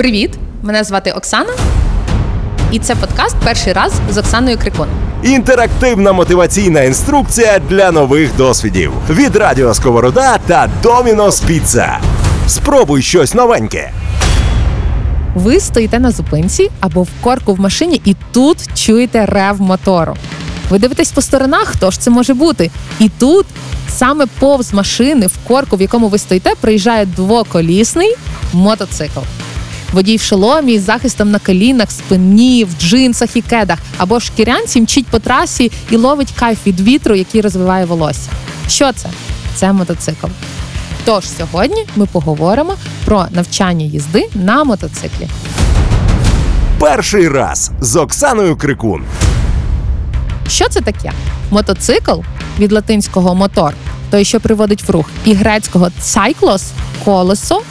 Привіт! Мене звати Оксана, і це подкаст перший раз з Оксаною Крикун. Інтерактивна мотиваційна інструкція для нових досвідів від Радіо Сковорода та Домінос Піца. Спробуй щось новеньке. Ви стоїте на зупинці або в корку в машині, і тут чуєте рев мотору. Ви дивитесь по сторонах, хто ж це може бути? І тут саме повз машини в корку, в якому ви стоїте, приїжджає двоколісний мотоцикл. Водій в шоломі з захистом на колінах, спині, в джинсах і кедах, або шкірянці мчить по трасі і ловить кайф від вітру, який розвиває волосся. Що це? Це мотоцикл. Тож сьогодні ми поговоримо про навчання їзди на мотоциклі. Перший раз з Оксаною Крикун. Що це таке? Мотоцикл від латинського мотор, той, що приводить в рух, і грецького cyclos – колесо.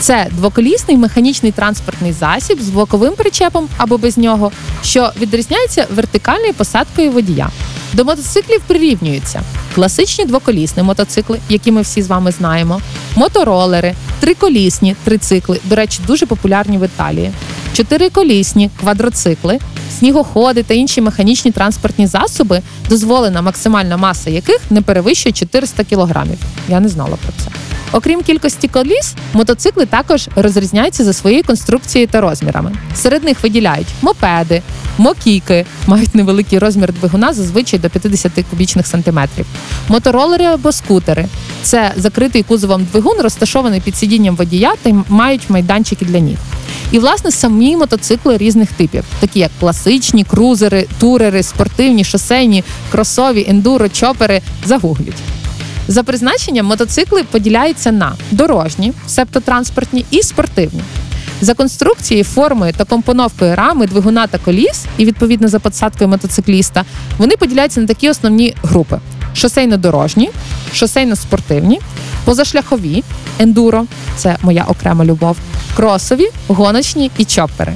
Це двоколісний механічний транспортний засіб з боковим причепом або без нього, що відрізняється вертикальною посадкою водія. До мотоциклів прирівнюються класичні двоколісні мотоцикли, які ми всі з вами знаємо, моторолери, триколісні трицикли, до речі, дуже популярні в Італії, чотириколісні квадроцикли, снігоходи та інші механічні транспортні засоби, дозволена максимальна маса яких не перевищує 400 кілограмів. Я не знала про це. Окрім кількості коліс, мотоцикли також розрізняються за своєю конструкцією та розмірами. Серед них виділяють мопеди, мокійки, мають невеликий розмір двигуна, зазвичай до 50 кубічних сантиметрів. Моторолери або скутери це закритий кузовом двигун, розташований під сидінням водія та мають майданчики для ніг. І власне самі мотоцикли різних типів, такі як класичні, крузери, турери, спортивні, шосейні, кросові, ендуро, чопери. Загугліть. За призначенням мотоцикли поділяються на дорожні, септотранспортні і спортивні. За конструкцією, формою та компоновкою рами, двигуна та коліс, і відповідно за посадкою мотоцикліста, вони поділяються на такі основні групи: шосейно-дорожні, шосейно-спортивні, позашляхові, ендуро це моя окрема любов, кросові, гоночні і чоппери.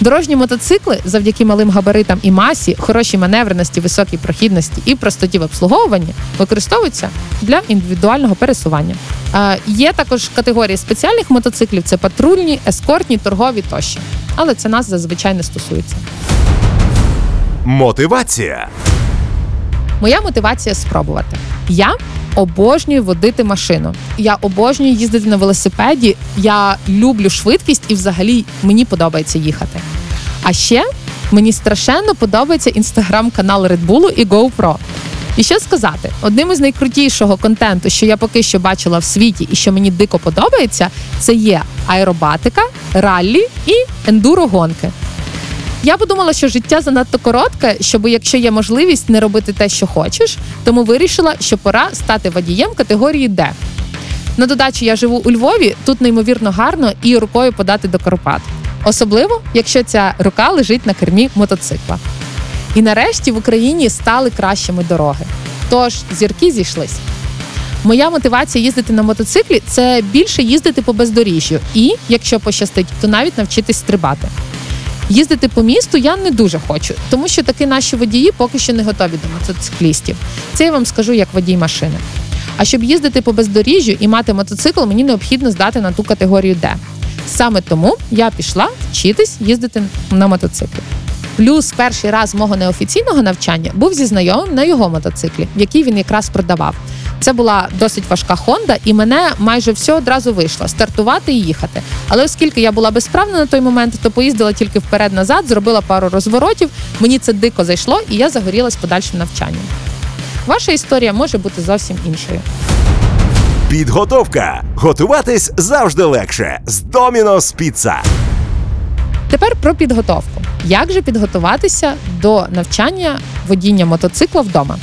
Дорожні мотоцикли завдяки малим габаритам і масі, хорошій маневреності, високій прохідності і простоті в обслуговуванні використовуються для індивідуального пересування. Е, є також категорії спеціальних мотоциклів: це патрульні, ескортні, торгові тощо. Але це нас зазвичай не стосується. Мотивація. Моя мотивація спробувати. Я обожнюю водити машину. Я обожнюю їздити на велосипеді. Я люблю швидкість і взагалі мені подобається їхати. А ще мені страшенно подобається інстаграм-канал Red Bull і GoPro. І що сказати, одним із найкрутішого контенту, що я поки що бачила в світі, і що мені дико подобається, це є аеробатика, раллі і ендуро-гонки. Я подумала, що життя занадто коротке, щоб якщо є можливість не робити те, що хочеш, тому вирішила, що пора стати водієм категорії Д. На додачу я живу у Львові, тут неймовірно гарно і рукою подати до Карпат. Особливо, якщо ця рука лежить на кермі мотоцикла. І нарешті в Україні стали кращими дороги. Тож зірки зійшлись. Моя мотивація їздити на мотоциклі це більше їздити по бездоріжжю, і, якщо пощастить, то навіть навчитись стрибати. Їздити по місту я не дуже хочу, тому що таки наші водії поки що не готові до мотоциклістів. Це я вам скажу як водій машини. А щоб їздити по бездоріжжю і мати мотоцикл, мені необхідно здати на ту категорію Д. Саме тому я пішла вчитись їздити на мотоциклі. Плюс перший раз мого неофіційного навчання був зі знайомим на його мотоциклі, який він якраз продавав. Це була досить важка Хонда, і мене майже все одразу вийшло стартувати і їхати. Але оскільки я була безправна на той момент, то поїздила тільки вперед-назад, зробила пару розворотів. Мені це дико зайшло, і я загорілась подальшим навчанням. Ваша історія може бути зовсім іншою. Підготовка. Готуватись завжди легше з Домінос Піца. Тепер про підготовку. Як же підготуватися до навчання водіння мотоцикла вдома?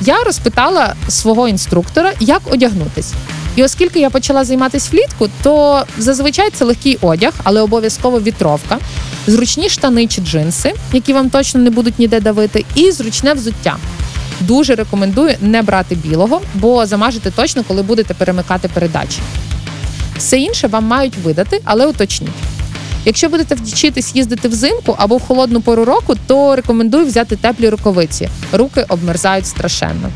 Я розпитала свого інструктора, як одягнутись. І оскільки я почала займатися влітку, то зазвичай це легкий одяг, але обов'язково вітровка, зручні штани чи джинси, які вам точно не будуть ніде давити, і зручне взуття. Дуже рекомендую не брати білого, бо замажете точно, коли будете перемикати передачі. Все інше вам мають видати, але уточніть. Якщо будете вчитись їздити взимку або в холодну пору року, то рекомендую взяти теплі рукавиці. Руки обмерзають страшенно.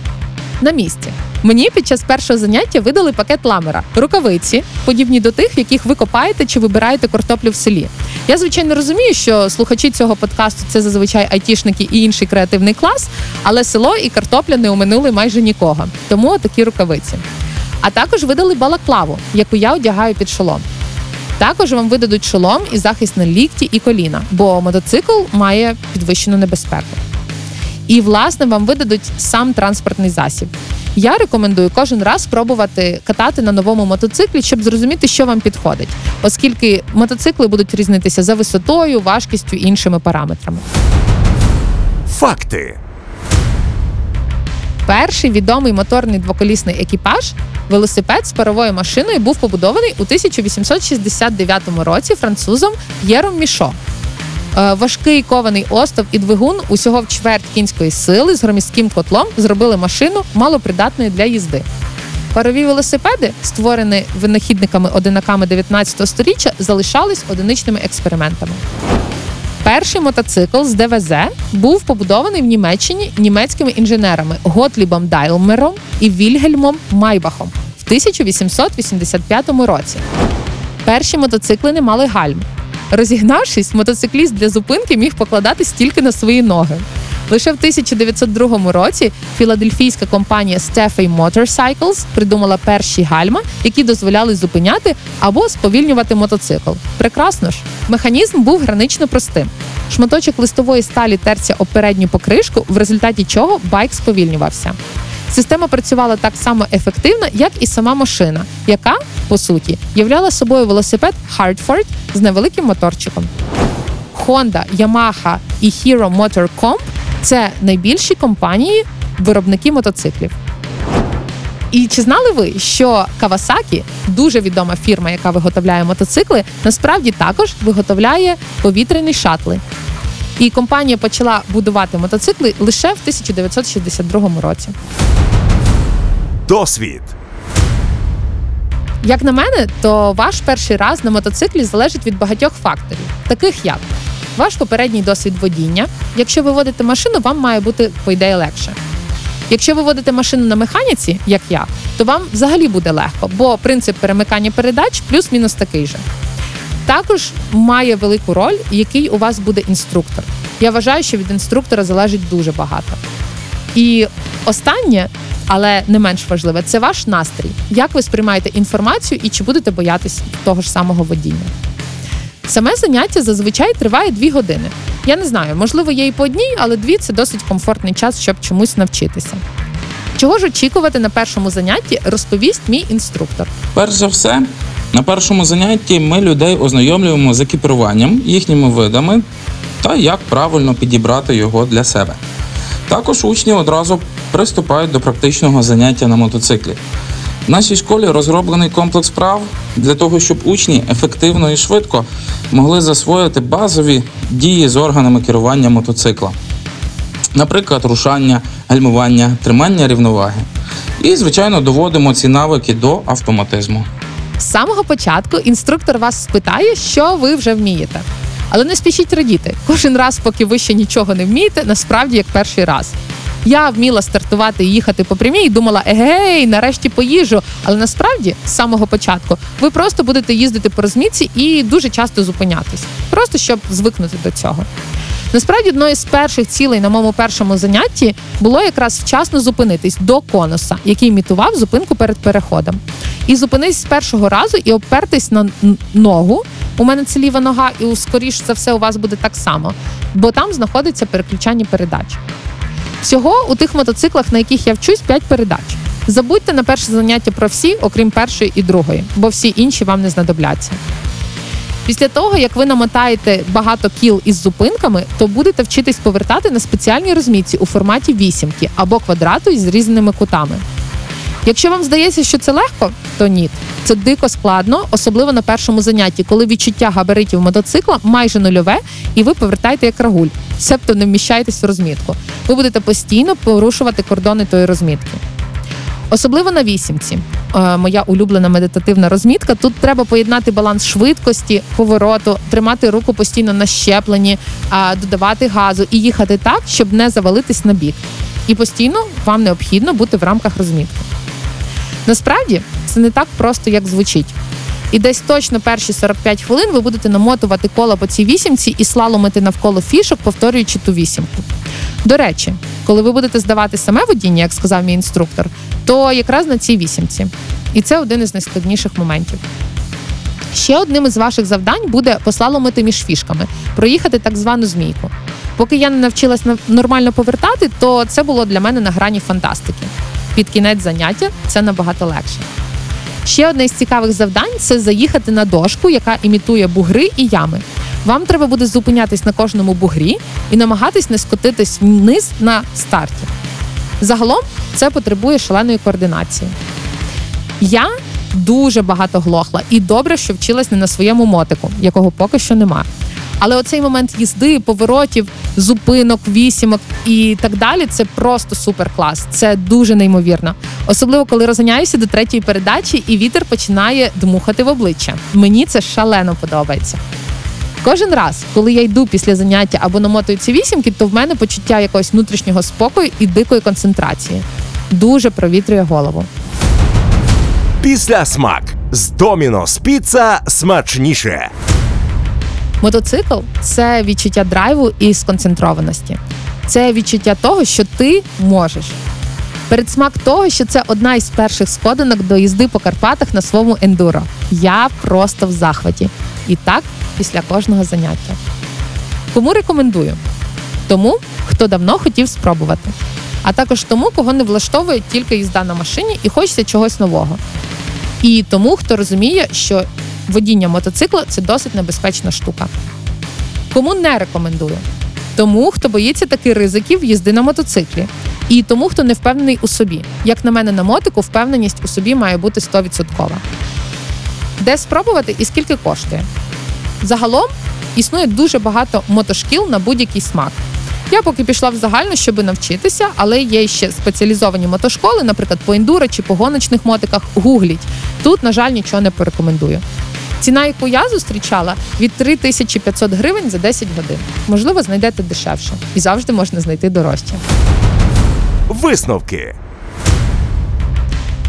На місці. Мені під час першого заняття видали пакет ламера, рукавиці, подібні до тих, в яких ви копаєте чи вибираєте картоплю в селі. Я звичайно розумію, що слухачі цього подкасту це зазвичай айтішники і інший креативний клас, але село і картопля не оминули майже нікого. Тому такі рукавиці. А також видали балаклаву, яку я одягаю під шолом. Також вам видадуть шолом і захист на лікті і коліна, бо мотоцикл має підвищену небезпеку. І, власне, вам видадуть сам транспортний засіб. Я рекомендую кожен раз спробувати катати на новому мотоциклі, щоб зрозуміти, що вам підходить, оскільки мотоцикли будуть різнитися за висотою, важкістю і іншими параметрами. Факти. Перший відомий моторний двоколісний екіпаж велосипед з паровою машиною був побудований у 1869 році французом П'єром Мішо. Е, Важкий кований остов і двигун усього в чверть кінської сили з громістким котлом зробили машину малопридатною для їзди. Парові велосипеди, створені винахідниками-одинаками 19 століття, залишались одиничними експериментами. Перший мотоцикл з ДВЗ був побудований в Німеччині німецькими інженерами Готлібом Дайлмером і Вільгельмом Майбахом в 1885 році. Перші мотоцикли не мали гальм. Розігнавшись, мотоцикліст для зупинки міг покладатись тільки на свої ноги. Лише в 1902 році філадельфійська компанія Steffey Motorcycles придумала перші гальма, які дозволяли зупиняти або сповільнювати мотоцикл. Прекрасно ж, механізм був гранично простим. Шматочок листової сталі терся об передню покришку, в результаті чого байк сповільнювався. Система працювала так само ефективно, як і сама машина, яка, по суті, являла собою велосипед Hardford з невеликим моторчиком. Honda, Yamaha і Hero Motorcomp – це найбільші компанії виробники мотоциклів. І чи знали ви, що Kawasaki, дуже відома фірма, яка виготовляє мотоцикли, насправді також виготовляє повітряні шатли. І компанія почала будувати мотоцикли лише в 1962 році. Досвід. Як на мене, то ваш перший раз на мотоциклі залежить від багатьох факторів, таких як ваш попередній досвід водіння. Якщо ви водите машину, вам має бути по ідеї легше. Якщо ви водите машину на механіці, як я, то вам взагалі буде легко, бо принцип перемикання передач плюс-мінус такий же. Також має велику роль, який у вас буде інструктор. Я вважаю, що від інструктора залежить дуже багато. І останнє, але не менш важливе, це ваш настрій. Як ви сприймаєте інформацію і чи будете боятись того ж самого водіння? Саме заняття зазвичай триває дві години. Я не знаю, можливо, є і по одній, але дві це досить комфортний час, щоб чомусь навчитися. Чого ж очікувати на першому занятті, розповість мій інструктор. Перш за все, на першому занятті ми людей ознайомлюємо з екіпіруванням, їхніми видами та як правильно підібрати його для себе. Також учні одразу приступають до практичного заняття на мотоциклі. В нашій школі розроблений комплекс прав для того, щоб учні ефективно і швидко могли засвоїти базові дії з органами керування мотоцикла наприклад, рушання, гальмування, тримання рівноваги. І, звичайно, доводимо ці навики до автоматизму. З самого початку інструктор вас спитає, що ви вже вмієте. Але не спішіть радіти. Кожен раз, поки ви ще нічого не вмієте, насправді як перший раз. Я вміла стартувати і їхати по прямій і думала, егей, нарешті поїжджу. Але насправді з самого початку ви просто будете їздити по розмітці і дуже часто зупинятись, просто щоб звикнути до цього. Насправді, одною з перших цілей на моєму першому занятті було якраз вчасно зупинитись до конуса, який імітував зупинку перед переходом. І зупинись з першого разу і опертись на ногу. У мене це ліва нога, і скоріш за все у вас буде так само, бо там знаходиться переключання передач. Всього у тих мотоциклах, на яких я вчусь, 5 передач. Забудьте на перше заняття про всі, окрім першої і другої, бо всі інші вам не знадобляться. Після того, як ви намотаєте багато кіл із зупинками, то будете вчитись повертати на спеціальній розмітці у форматі вісімки або квадрату із різними кутами. Якщо вам здається, що це легко, то ні. Це дико складно, особливо на першому занятті, коли відчуття габаритів мотоцикла майже нульове, і ви повертаєте як рагуль, себто не вміщаєтесь в розмітку. Ви будете постійно порушувати кордони тої розмітки. Особливо на вісімці. Е, моя улюблена медитативна розмітка. Тут треба поєднати баланс швидкості, повороту, тримати руку постійно на щепленні, додавати газу і їхати так, щоб не завалитись на бік. І постійно вам необхідно бути в рамках розмітки. Насправді це не так просто, як звучить. І десь точно перші 45 хвилин ви будете намотувати коло по цій вісімці і слаломити навколо фішок, повторюючи ту вісімку. До речі, коли ви будете здавати саме водіння, як сказав мій інструктор, то якраз на цій вісімці. І це один із найскладніших моментів. Ще одним із ваших завдань буде послаломити між фішками, проїхати так звану змійку. Поки я не навчилась на- нормально повертати, то це було для мене на грані фантастики. Під кінець заняття це набагато легше. Ще одне із цікавих завдань це заїхати на дошку, яка імітує бугри і ями. Вам треба буде зупинятись на кожному бугрі і намагатись не скотитись вниз на старті. Загалом це потребує шаленої координації. Я дуже багато глохла і добре, що вчилась не на своєму мотику, якого поки що нема. Але оцей момент їзди, поворотів, зупинок, вісімок і так далі це просто супер клас. Це дуже неймовірно. Особливо коли розганяюся до третьої передачі і вітер починає дмухати в обличчя. Мені це шалено подобається. Кожен раз, коли я йду після заняття або намотую ці вісімки, то в мене почуття якогось внутрішнього спокою і дикої концентрації. Дуже провітрює голову. Після смак з Домінос Піца смачніше. Мотоцикл це відчуття драйву і сконцентрованості. Це відчуття того, що ти можеш. Передсмак того, що це одна із перших сходинок до їзди по Карпатах на своєму ендуро. Я просто в захваті. І так після кожного заняття. Кому рекомендую? Тому, хто давно хотів спробувати, а також тому, кого не влаштовує тільки їзда на машині і хочеться чогось нового. І тому, хто розуміє, що водіння мотоцикла це досить небезпечна штука. Кому не рекомендую? Тому, хто боїться таких ризиків їзди на мотоциклі. І тому, хто не впевнений у собі. Як на мене, на мотику впевненість у собі має бути 100%. Де спробувати і скільки коштує? Загалом існує дуже багато мотошкіл на будь-який смак. Я поки пішла в загальну, щоб навчитися, але є ще спеціалізовані мотошколи, наприклад, по ендуро чи по гоночних мотиках. Гугліть. Тут, на жаль, нічого не порекомендую. Ціна, яку я зустрічала, від 3500 гривень за 10 годин. Можливо, знайдете дешевше, і завжди можна знайти дорожче. Висновки.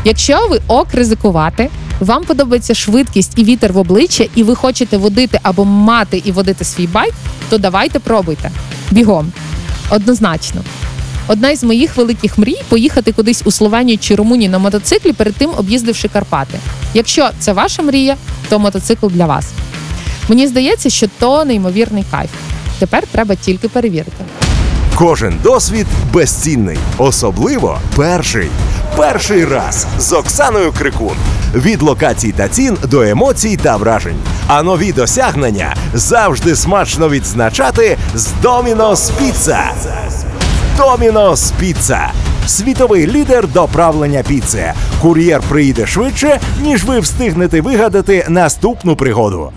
Якщо ви ок ризикувати, вам подобається швидкість і вітер в обличчя, і ви хочете водити або мати і водити свій байк, то давайте пробуйте. Бігом. Однозначно. Одна із моїх великих мрій поїхати кудись у Словенію чи Румунію на мотоциклі, перед тим об'їздивши Карпати. Якщо це ваша мрія, то мотоцикл для вас. Мені здається, що то неймовірний кайф. Тепер треба тільки перевірити. Кожен досвід безцінний, особливо перший. Перший раз з Оксаною Крикун. Від локацій та цін до емоцій та вражень. А нові досягнення завжди смачно відзначати з Домінос Піца. Домінос Піца. Світовий лідер доправлення піци. Кур'єр приїде швидше, ніж ви встигнете вигадати наступну пригоду.